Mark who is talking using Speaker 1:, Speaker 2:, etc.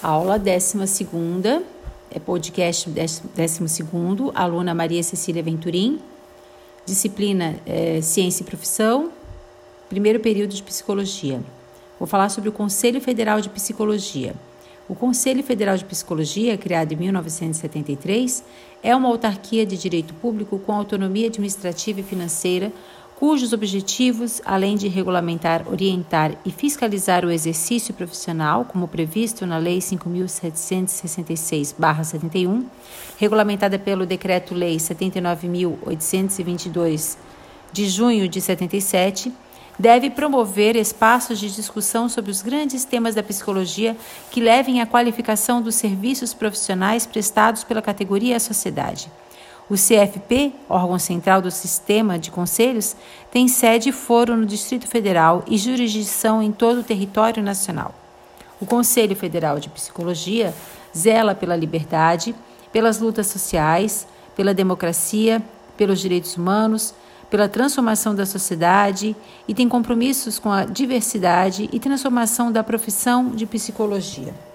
Speaker 1: Aula 12, é podcast 12, aluna Maria Cecília Venturim, disciplina é, Ciência e Profissão, primeiro período de Psicologia. Vou falar sobre o Conselho Federal de Psicologia. O Conselho Federal de Psicologia, criado em 1973, é uma autarquia de direito público com autonomia administrativa e financeira cujos objetivos, além de regulamentar, orientar e fiscalizar o exercício profissional, como previsto na Lei 5.766-71, regulamentada pelo Decreto-Lei 79.822 de junho de 77, deve promover espaços de discussão sobre os grandes temas da psicologia que levem à qualificação dos serviços profissionais prestados pela categoria à sociedade. O CFP, órgão central do sistema de conselhos, tem sede e foro no Distrito Federal e jurisdição em todo o território nacional. O Conselho Federal de Psicologia zela pela liberdade, pelas lutas sociais, pela democracia, pelos direitos humanos, pela transformação da sociedade e tem compromissos com a diversidade e transformação da profissão de psicologia.